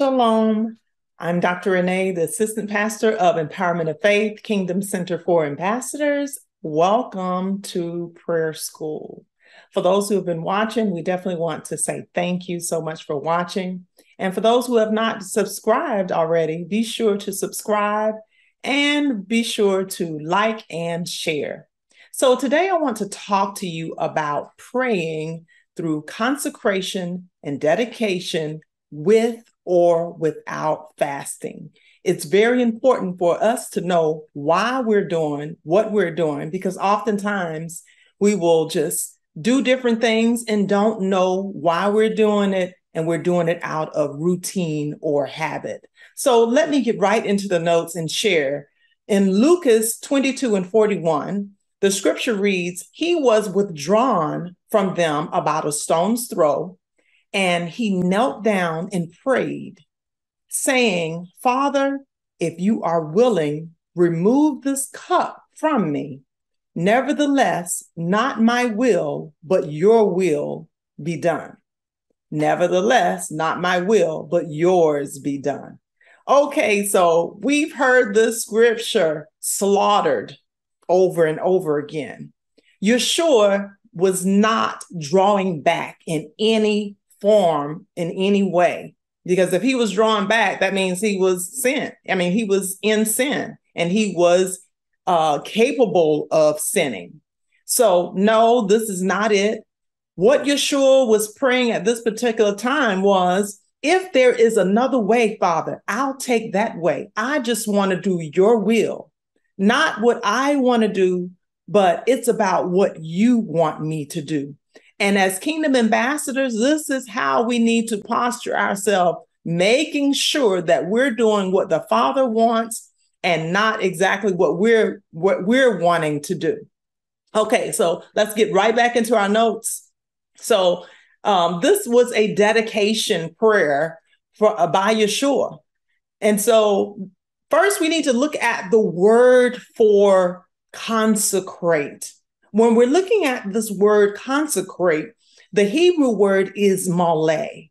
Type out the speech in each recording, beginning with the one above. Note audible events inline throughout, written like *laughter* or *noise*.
Shalom. I'm Dr. Renee, the Assistant Pastor of Empowerment of Faith, Kingdom Center for Ambassadors. Welcome to Prayer School. For those who have been watching, we definitely want to say thank you so much for watching. And for those who have not subscribed already, be sure to subscribe and be sure to like and share. So, today I want to talk to you about praying through consecration and dedication with or without fasting. It's very important for us to know why we're doing what we're doing because oftentimes we will just do different things and don't know why we're doing it and we're doing it out of routine or habit. So let me get right into the notes and share. In Lucas 22 and 41, the scripture reads, He was withdrawn from them about a stone's throw and he knelt down and prayed, saying, Father, if you are willing, remove this cup from me. Nevertheless, not my will, but your will be done. Nevertheless, not my will, but yours be done. Okay, so we've heard this scripture slaughtered over and over again. Yeshua was not drawing back in any form in any way. Because if he was drawn back, that means he was sin. I mean, he was in sin and he was uh, capable of sinning. So, no, this is not it. What Yeshua was praying at this particular time was if there is another way, Father, I'll take that way. I just want to do your will, not what I want to do, but it's about what you want me to do. And as kingdom ambassadors, this is how we need to posture ourselves, making sure that we're doing what the Father wants and not exactly what we're what we're wanting to do. Okay, so let's get right back into our notes. So um, this was a dedication prayer for uh, by Yeshua. And so first we need to look at the word for consecrate. When we're looking at this word consecrate, the Hebrew word is maleh.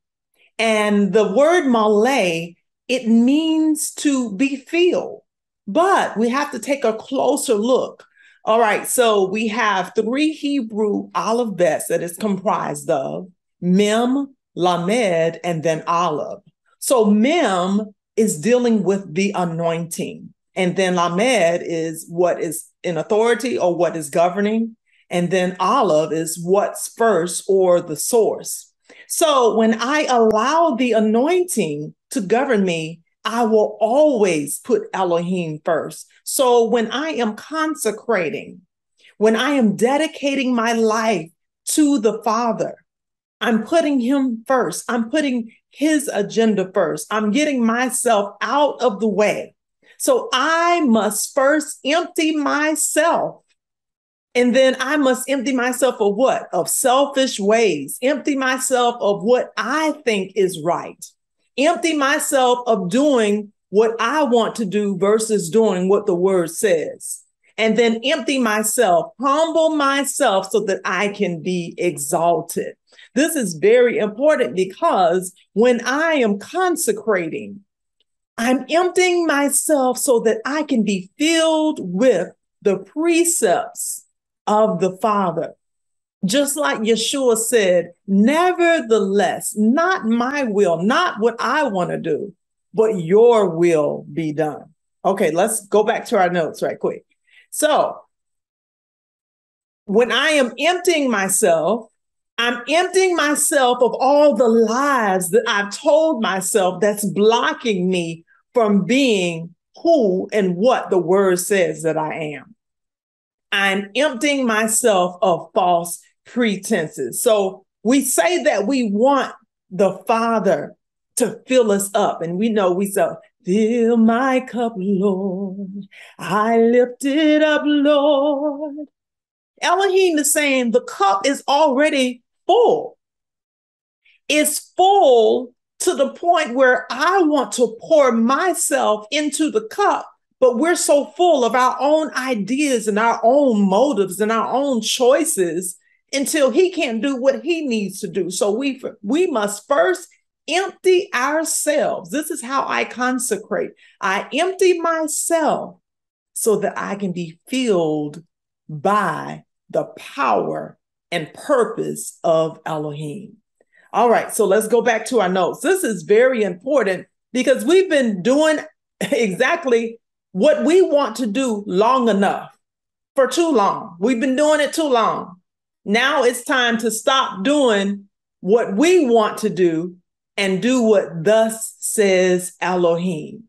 And the word maleh, it means to be filled. But we have to take a closer look. All right, so we have three Hebrew alphabets that is comprised of Mem, Lamed, and then Aleph. So Mem is dealing with the anointing. And then Lamed is what is in authority or what is governing. And then Aleph is what's first or the source. So when I allow the anointing to govern me, I will always put Elohim first. So when I am consecrating, when I am dedicating my life to the Father, I'm putting him first. I'm putting his agenda first. I'm getting myself out of the way. So I must first empty myself. And then I must empty myself of what? Of selfish ways, empty myself of what I think is right, empty myself of doing what I want to do versus doing what the word says. And then empty myself, humble myself so that I can be exalted. This is very important because when I am consecrating, I'm emptying myself so that I can be filled with the precepts of the Father. Just like Yeshua said, nevertheless, not my will, not what I want to do, but your will be done. Okay, let's go back to our notes right quick. So, when I am emptying myself, I'm emptying myself of all the lies that I've told myself that's blocking me from being who and what the word says that I am. I'm emptying myself of false pretenses. So we say that we want the Father to fill us up, and we know we say, Fill my cup, Lord. I lift it up, Lord. Elohim is saying the cup is already full. It's full to the point where I want to pour myself into the cup, but we're so full of our own ideas and our own motives and our own choices until he can't do what he needs to do. So we we must first empty ourselves. This is how I consecrate. I empty myself so that I can be filled by the power and purpose of Elohim. All right, so let's go back to our notes. This is very important because we've been doing *laughs* exactly what we want to do long enough for too long. We've been doing it too long. Now it's time to stop doing what we want to do and do what thus says Elohim.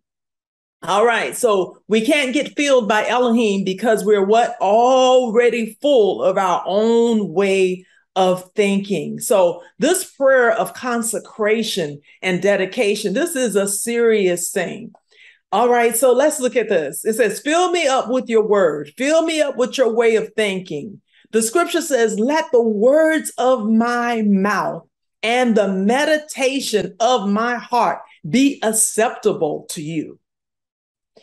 All right, so we can't get filled by Elohim because we're what? Already full of our own way of thinking. So, this prayer of consecration and dedication, this is a serious thing. All right, so let's look at this. It says, Fill me up with your word, fill me up with your way of thinking. The scripture says, Let the words of my mouth and the meditation of my heart be acceptable to you.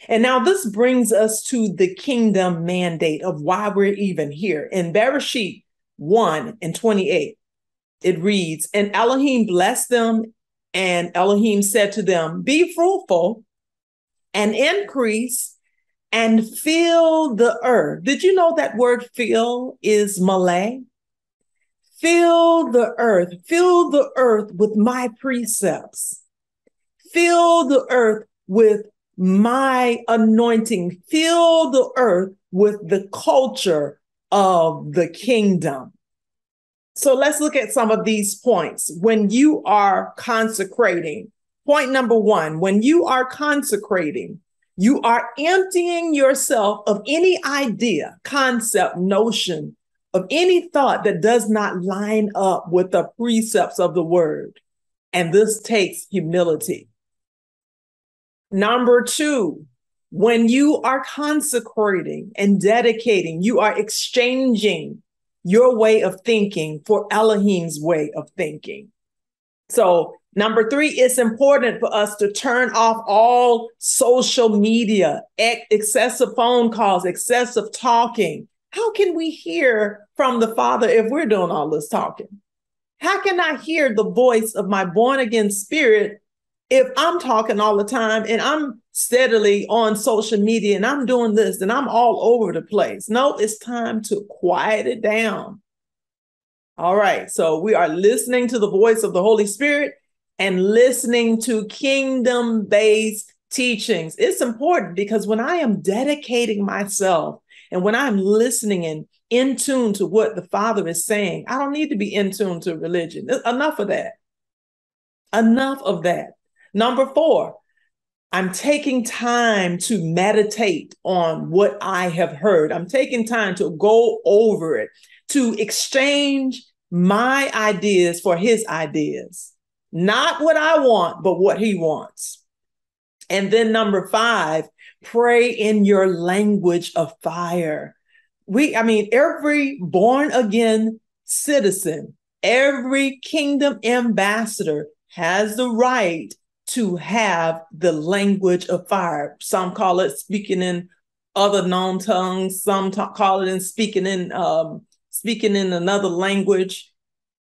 And now this brings us to the kingdom mandate of why we're even here. In Bereshit 1 and 28, it reads, And Elohim blessed them, and Elohim said to them, Be fruitful and increase and fill the earth. Did you know that word fill is maleh? Fill the earth, fill the earth with my precepts, fill the earth with my anointing, fill the earth with the culture of the kingdom. So let's look at some of these points. When you are consecrating, point number one, when you are consecrating, you are emptying yourself of any idea, concept, notion, of any thought that does not line up with the precepts of the word. And this takes humility. Number two, when you are consecrating and dedicating, you are exchanging your way of thinking for Elohim's way of thinking. So, number three, it's important for us to turn off all social media, excessive phone calls, excessive talking. How can we hear from the Father if we're doing all this talking? How can I hear the voice of my born again spirit if I'm talking all the time and I'm steadily on social media and I'm doing this and I'm all over the place. No, it's time to quiet it down. All right. So we are listening to the voice of the Holy Spirit and listening to kingdom based teachings. It's important because when I am dedicating myself and when I'm listening and in tune to what the Father is saying, I don't need to be in tune to religion. Enough of that. Enough of that. Number four, I'm taking time to meditate on what I have heard. I'm taking time to go over it, to exchange my ideas for his ideas. Not what I want, but what he wants. And then number five, pray in your language of fire. We, I mean, every born again citizen, every kingdom ambassador has the right to have the language of fire. Some call it speaking in other known tongues. Some call it in speaking in um, speaking in another language.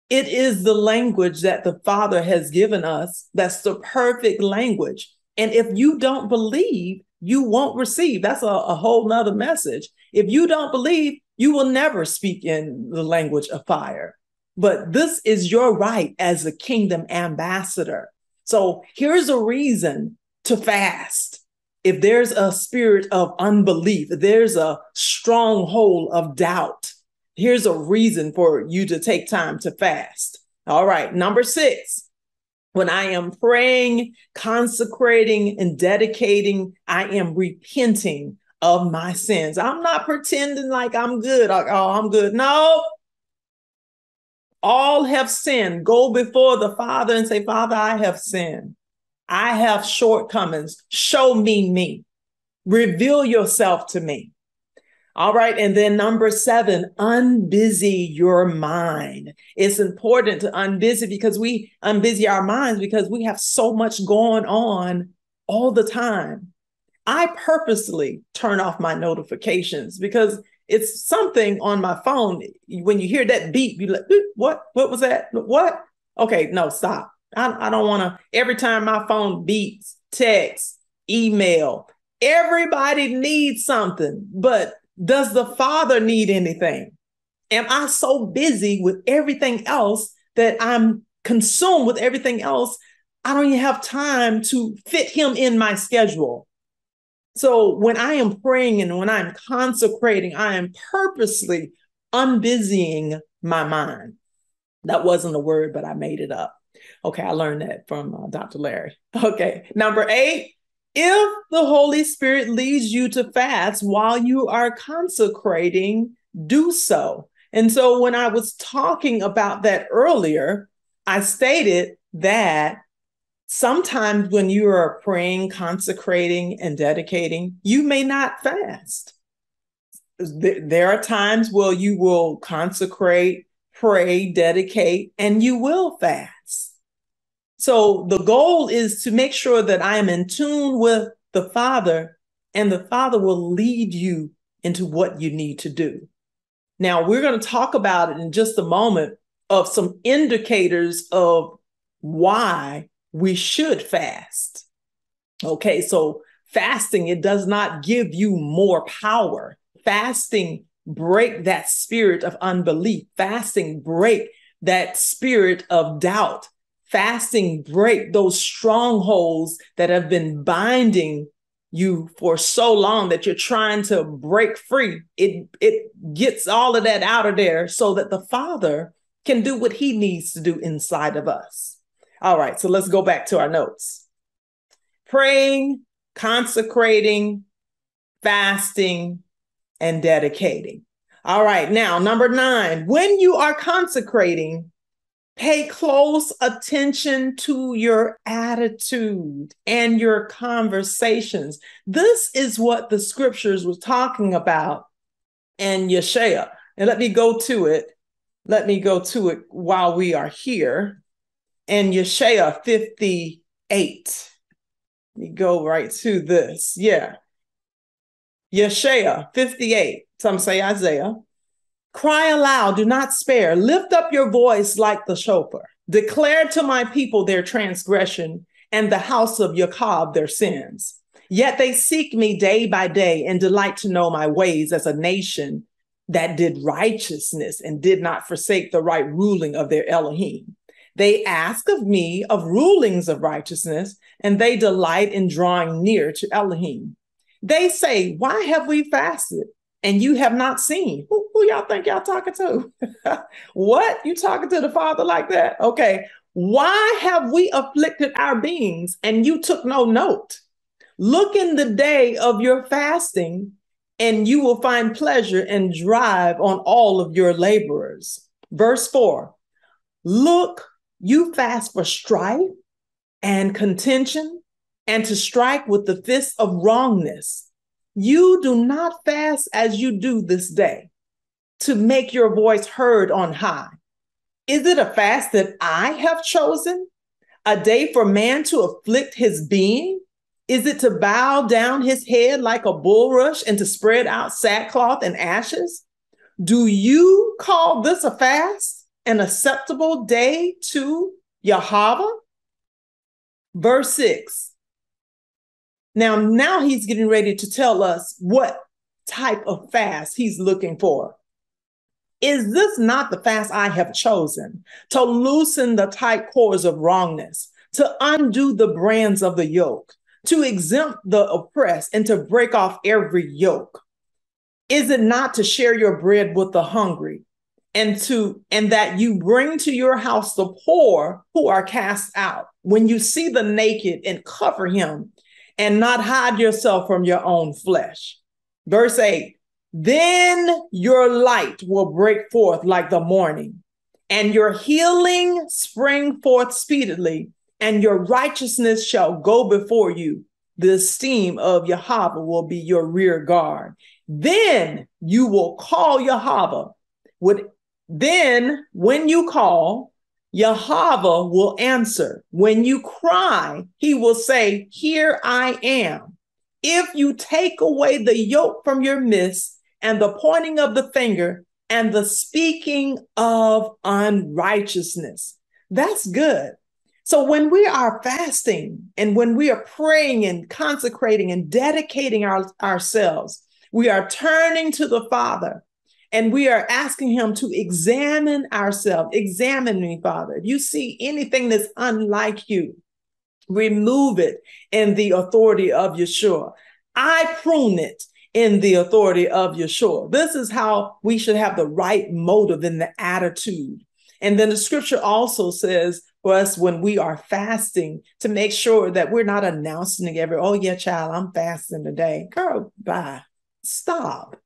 It is the language that the Father has given us. That's the perfect language. And if you don't believe, you won't receive. That's a, a whole nother message. If you don't believe, you will never speak in the language of fire. But this is your right as a kingdom ambassador. So here's a reason to fast. If there's a spirit of unbelief, there's a stronghold of doubt, here's a reason for you to take time to fast. All right. Number six, when I am praying, consecrating, and dedicating, I am repenting of my sins. I'm not pretending like I'm good. oh, I'm good. No, all have sinned. Go before the Father and say, Father, I have sinned. I have shortcomings. Show me me. Reveal yourself to me. All right. And then number seven, unbusy your mind. It's important to unbusy because we unbusy our minds because we have so much going on all the time. I purposely turn off my notifications because it's something on my phone. When you hear that beep, you like, what? What was that? What? Okay, no, stop. I, I don't want to, every time my phone beeps, text, email, everybody needs something, but does the Father need anything? Am I so busy with everything else that I'm consumed with everything else? I don't even have time to fit him in my schedule. So when I am praying and when I'm consecrating, I am purposely unbusying my mind. That wasn't a word, but I made it up. Okay, I learned that from uh, Dr. Larry. *laughs* Okay, number eight, if the Holy Spirit leads you to fast while you are consecrating, do so. And so when I was talking about that earlier, I stated that sometimes when you are praying, consecrating, and dedicating, you may not fast. There are times where you will consecrate, pray, dedicate, and you will fast. So the goal is to make sure that I am in tune with the Father, and the Father will lead you into what you need to do. Now, we're going to talk about it in just a moment of some indicators of why we should fast. Okay, so fasting, it does not give you more power. Fasting break that spirit of unbelief. Fasting break that spirit of doubt. Fasting break those strongholds that have been binding you for so long that you're trying to break free. It it gets all of that out of there so that the Father can do what he needs to do inside of us. All right, so let's go back to our notes. Praying, consecrating, fasting, and dedicating. All right, now number nine, when you are consecrating, pay close attention to your attitude and your conversations. This is what the scriptures was talking about in Yeshaya. And let me go to it. Let me go to it while we are here and Yeshaya 58. Let me go right to this. Yeah. Yeshaya 58. Some say Isaiah. Cry aloud, do not spare. Lift up your voice like the shofar. Declare to my people their transgression and the house of Jacob their sins. Yet they seek me day by day and delight to know my ways as a nation that did righteousness and did not forsake the right ruling of their Elohim. They ask of me of rulings of righteousness, and they delight in drawing near to Elohim. They say, Why have we fasted? And you have not seen. Who, who y'all think y'all talking to? *laughs* what? You talking to the Father like that? Okay. Why have we afflicted our beings and you took no note? Look in the day of your fasting, and you will find pleasure and drive on all of your laborers. Verse 4 Look you fast for strife and contention and to strike with the fist of wrongness. You do not fast as you do this day to make your voice heard on high. Is it a fast that I have chosen? A day for man to afflict his being? Is it to bow down his head like a bulrush and to spread out sackcloth and ashes? Do you call this a fast? An acceptable day to Yahweh? Verse 6. Now, now he's getting ready to tell us what type of fast he's looking for. Is this not the fast I have chosen to loosen the tight cords of wrongness, to undo the brands of the yoke, to exempt the oppressed, and to break off every yoke? Is it not to share your bread with the hungry, and to and that you bring to your house the poor who are cast out. When you see the naked and cover him and not hide yourself from your own flesh. Verse 8 then your light will break forth like the morning and your healing spring forth speedily and your righteousness shall go before you. The esteem of Yahweh will be your rear guard. Then you will call Yahweh with then, when you call, Yahweh will answer. When you cry, he will say, Here I am. If you take away the yoke from your midst and the pointing of the finger and the speaking of unrighteousness, that's good. So when we are fasting and when we are praying and consecrating and dedicating our, ourselves, we are turning to the Father and we are asking him to examine ourselves. Examine me, Father. If you see anything that's unlike you, remove it in the authority of Yeshua. I prune it in the authority of Yeshua. This is how we should have the right motive and the attitude. And then the scripture also says for us when we are fasting to make sure that we're not announcing to every, oh, yeah, child, I'm fasting today. Girl, bye. Stop.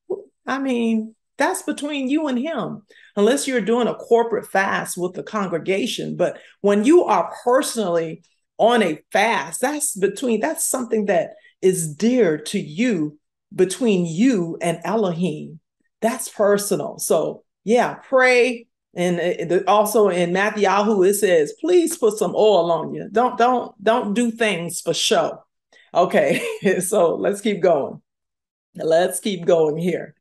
I mean, that's between you and him, unless you're doing a corporate fast with the congregation. But when you are personally on a fast, that's between, that's something that is dear to you between you and Elohim. That's personal. So, yeah, pray. And uh, also in Matthew, it says, please put some oil on you. Don't, don't, don't do things for show. Okay, *laughs* so let's keep going. Let's keep going here.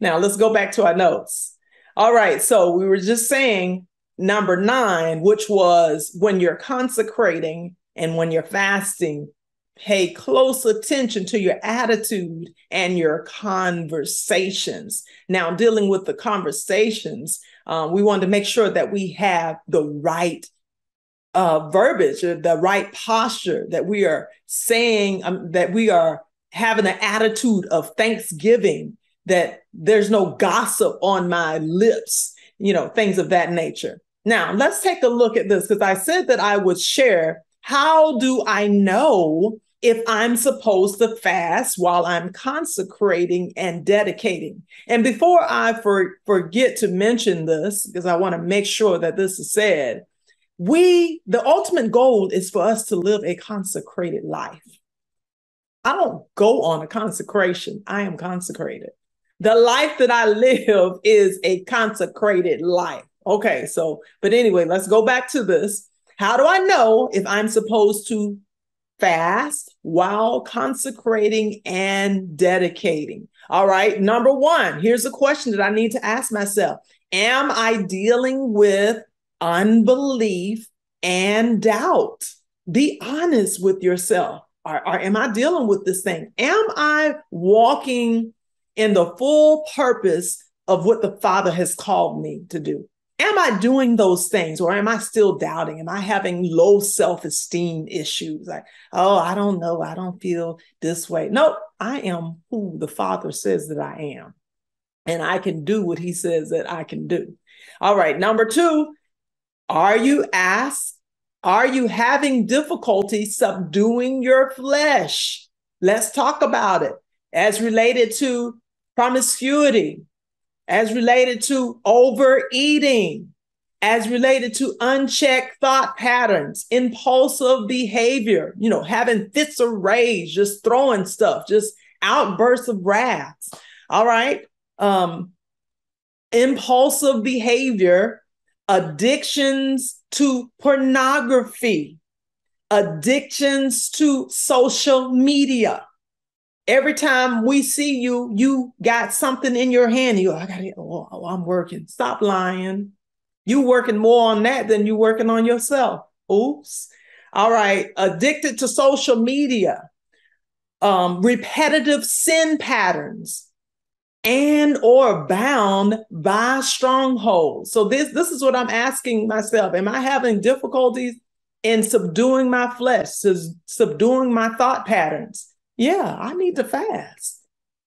Now let's go back to our notes. All right. So we were just saying number nine, which was when you're consecrating and when you're fasting, pay close attention to your attitude and your conversations. Now, dealing with the conversations, um, we want to make sure that we have the right uh, verbiage, the right posture, that we are saying, um, that we are having an attitude of thanksgiving that there's no gossip on my lips, you know, things of that nature. Now, let's take a look at this because I said that I would share how do I know if I'm supposed to fast while I'm consecrating and dedicating? And before I for, forget to mention this, because I want to make sure that this is said, we, the ultimate goal is for us to live a consecrated life. I don't go on a consecration, I am consecrated the life that I live is a consecrated life. Okay, so, but anyway, let's go back to this. How do I know if I'm supposed to fast while consecrating and dedicating? All right, number one, here's a question that I need to ask myself Am I dealing with unbelief and doubt? Be honest with yourself. Or, or am I dealing with this thing? Am I walking in the full purpose of what the Father has called me to do? Am I doing those things or am I still doubting? Am I having low self esteem issues? Like, oh, I don't know. I don't feel this way. No, I am who the Father says that I am. And I can do what He says that I can do. All right. Number two, are you asked? Are you having difficulty subduing your flesh? Let's talk about it as related to promiscuity, as related to overeating, as related to unchecked thought patterns, impulsive behavior, you know, having fits of rage, just throwing stuff, just outbursts of wrath. All right. Um, impulsive behavior, addictions to pornography, addictions to social media, Every time we see you, you got something in your hand. You go, I got it. Oh, oh, I'm working. Stop lying. You working more on that than you working on yourself. Oops. All right. Addicted to social media, um, repetitive sin patterns, and or bound by strongholds. So this this is what I'm asking myself. Am I having difficulties in subduing my flesh, subduing my thought patterns? Yeah, I need to fast.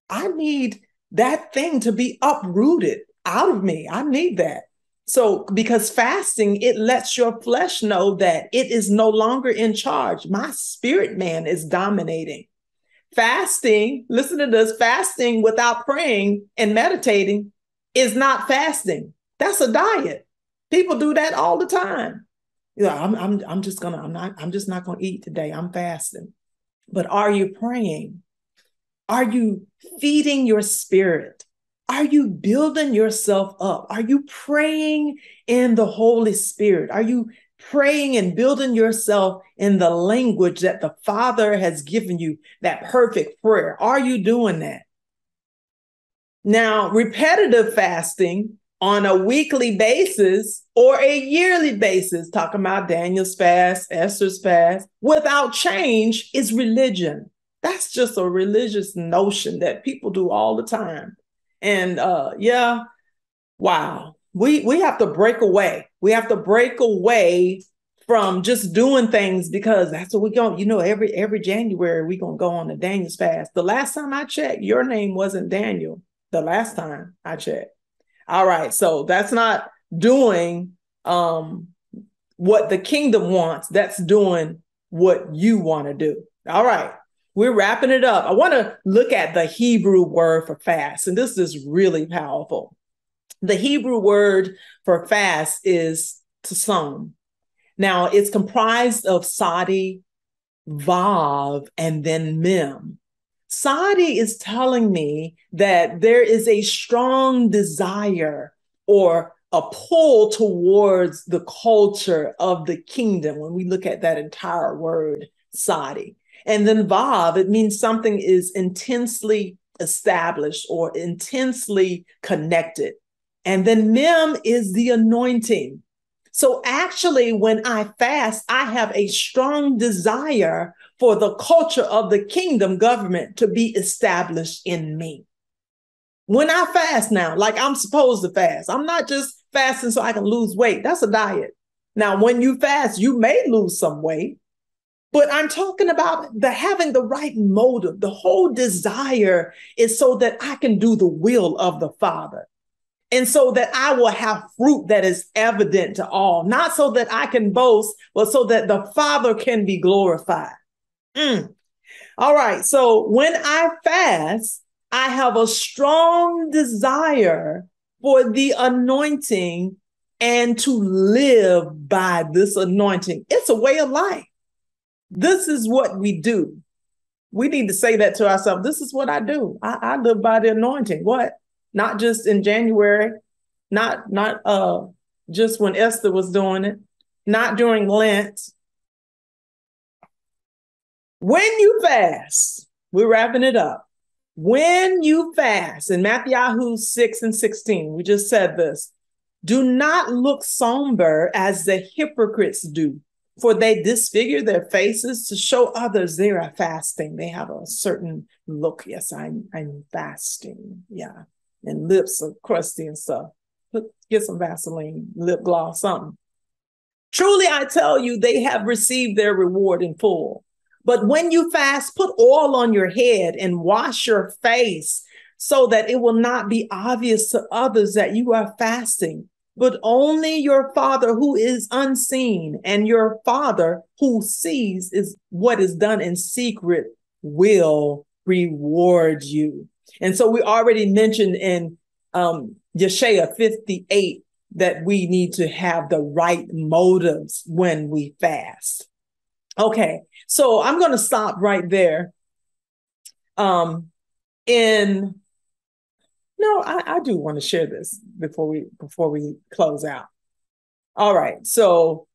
I need that thing to be uprooted out of me. I need that. So, because fasting, it lets your flesh know that it is no longer in charge. My spirit man is dominating. Fasting, listen to this fasting without praying and meditating is not fasting. That's a diet. People do that all the time. You know, I'm, I'm, I'm just gonna, I'm not, I'm just not gonna eat today. I'm fasting. But are you praying? Are you feeding your spirit? Are you building yourself up? Are you praying in the Holy Spirit? Are you praying and building yourself in the language that the Father has given you, that perfect prayer? Are you doing that? Now, repetitive fasting on a weekly basis or a yearly basis, talking about Daniel's fast, Esther's fast, without change is religion. That's just a religious notion that people do all the time. And uh yeah, wow. We we have to break away. We have to break away from just doing things because that's what we go. You know, every every January we gonna go on the Daniel's fast. The last time I checked, your name wasn't Daniel. The last time I checked. All right, so that's not doing um what the kingdom wants. That's doing what you want to do. All right, we're wrapping it up. I want to look at the Hebrew word for fast, and this is really powerful. The Hebrew word for fast is tsum. Now, it's comprised of Sadi, Vav, and then Mem. Sadi is telling me that there is a strong desire or a pull towards the culture of the kingdom when we look at that entire word, Sadi. And then Vav, it means something is intensely established or intensely connected. And then Mem is the anointing. So actually, when I fast, I have a strong desire for the culture of the kingdom government to be established in me. When I fast now, like I'm supposed to fast, I'm not just fasting so I can lose weight. That's a diet. Now, when you fast, you may lose some weight, but I'm talking about the having the right motive. The whole desire is so that I can do the will of the Father and so that I will have fruit that is evident to all, not so that I can boast, but so that the Father can be glorified. Mm. All right. So when I fast, I have a strong desire for the anointing and to live by this anointing. It's a way of life. This is what we do. We need to say that to ourselves. This is what I do. I, I live by the anointing. What? not just in January, not not uh just when Esther was doing it, not during Lent. When you fast, we're wrapping it up. When you fast, in Matthew 6 and 16, we just said this do not look somber as the hypocrites do, for they disfigure their faces to show others they are fasting. They have a certain look. Yes, I'm I'm fasting. Yeah and lips are crusty and stuff. Put, get some Vaseline, lip gloss, something. Truly, I tell you, they have received their reward in full. But when you fast, put oil on your head and wash your face so that it will not be obvious to others that you are fasting, but only your Father who is unseen and your Father who sees is what is done in secret will reward you. And so we already mentioned in um, Yeshaya 58 that we need to have the right motives when we fast. Okay, so I'm going to stop right there. Um, in no, I, I do want to share this before we before we close out. All right, so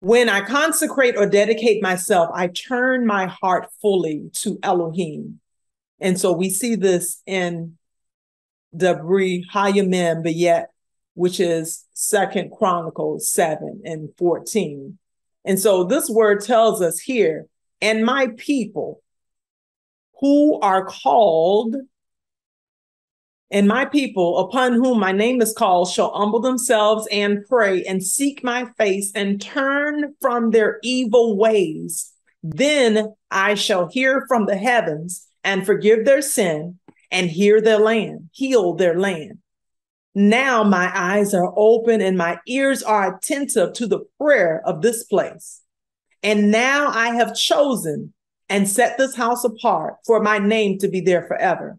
when I consecrate or dedicate myself, I turn my heart fully to Elohim. And so we see this in Debri Hayamim Bayet, which is Second Chronicles 7 and 14. And so this word tells us here, and my people who are called, and my people upon whom my name is called shall humble themselves and pray and seek my face and turn from their evil ways. Then I shall hear from the heavens and forgive their sin and heal their land, heal their land. Now my eyes are open and my ears are attentive to the prayer of this place. And now I have chosen and set this house apart for my name to be there forever.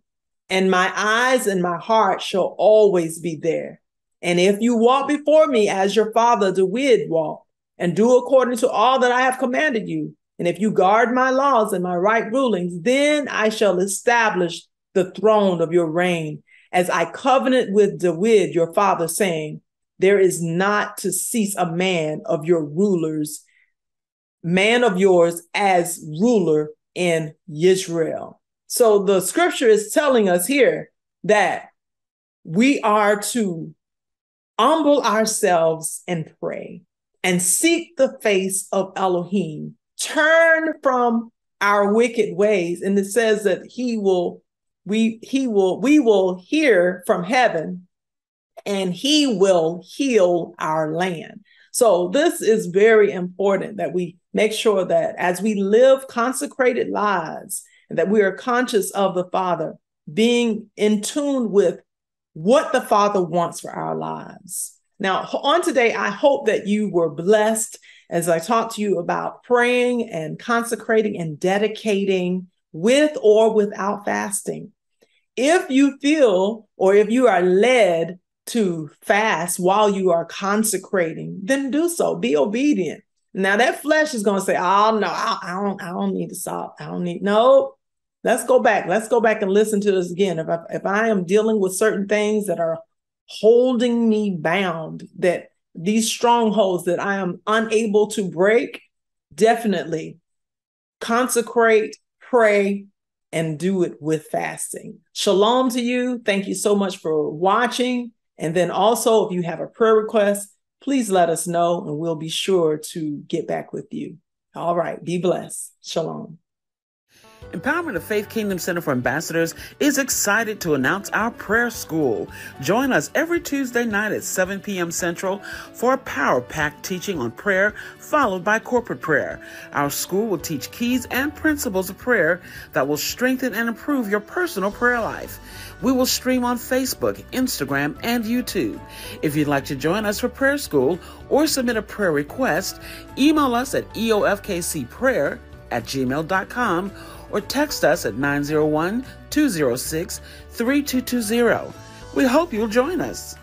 And my eyes and my heart shall always be there. And if you walk before me as your father David walked, and do according to all that I have commanded you, and if you guard my laws and my right rulings, then I shall establish the throne of your reign, as I covenant with David, your father, saying, There is not to cease a man of your rulers, man of yours as ruler in Israel. So the scripture is telling us here that we are to humble ourselves and pray and seek the face of Elohim, turn from our wicked ways. And it says that he will, we, he will, we will hear from heaven and he will heal our land. So this is very important that we make sure that as we live consecrated lives, that we are conscious of the Father, being in tune with what the Father wants for our lives. Now, on today, I hope that you were blessed as I talked to you about praying and consecrating and dedicating with or without fasting. If you feel or if you are led to fast while you are consecrating, then do so. Be obedient. Now that flesh is going to say, "Oh no, I, I, don't. I don't need to stop. I don't need no." Let's go back. Let's go back and listen to this again. If I, if I am dealing with certain things that are holding me bound, that these strongholds that I am unable to break, definitely consecrate, pray, and do it with fasting. Shalom to you. Thank you so much for watching. And then also, if you have a prayer request, please let us know and we'll be sure to get back with you. All right. Be blessed. Shalom. Empowerment of Faith Kingdom Center for Ambassadors is excited to announce our prayer school. Join us every Tuesday night at 7 p.m. Central for a power packed teaching on prayer, followed by corporate prayer. Our school will teach keys and principles of prayer that will strengthen and improve your personal prayer life. We will stream on Facebook, Instagram, and YouTube. If you'd like to join us for prayer school or submit a prayer request, email us at eofkcprayer at gmail.com or text us at 901 206 3220. We hope you'll join us.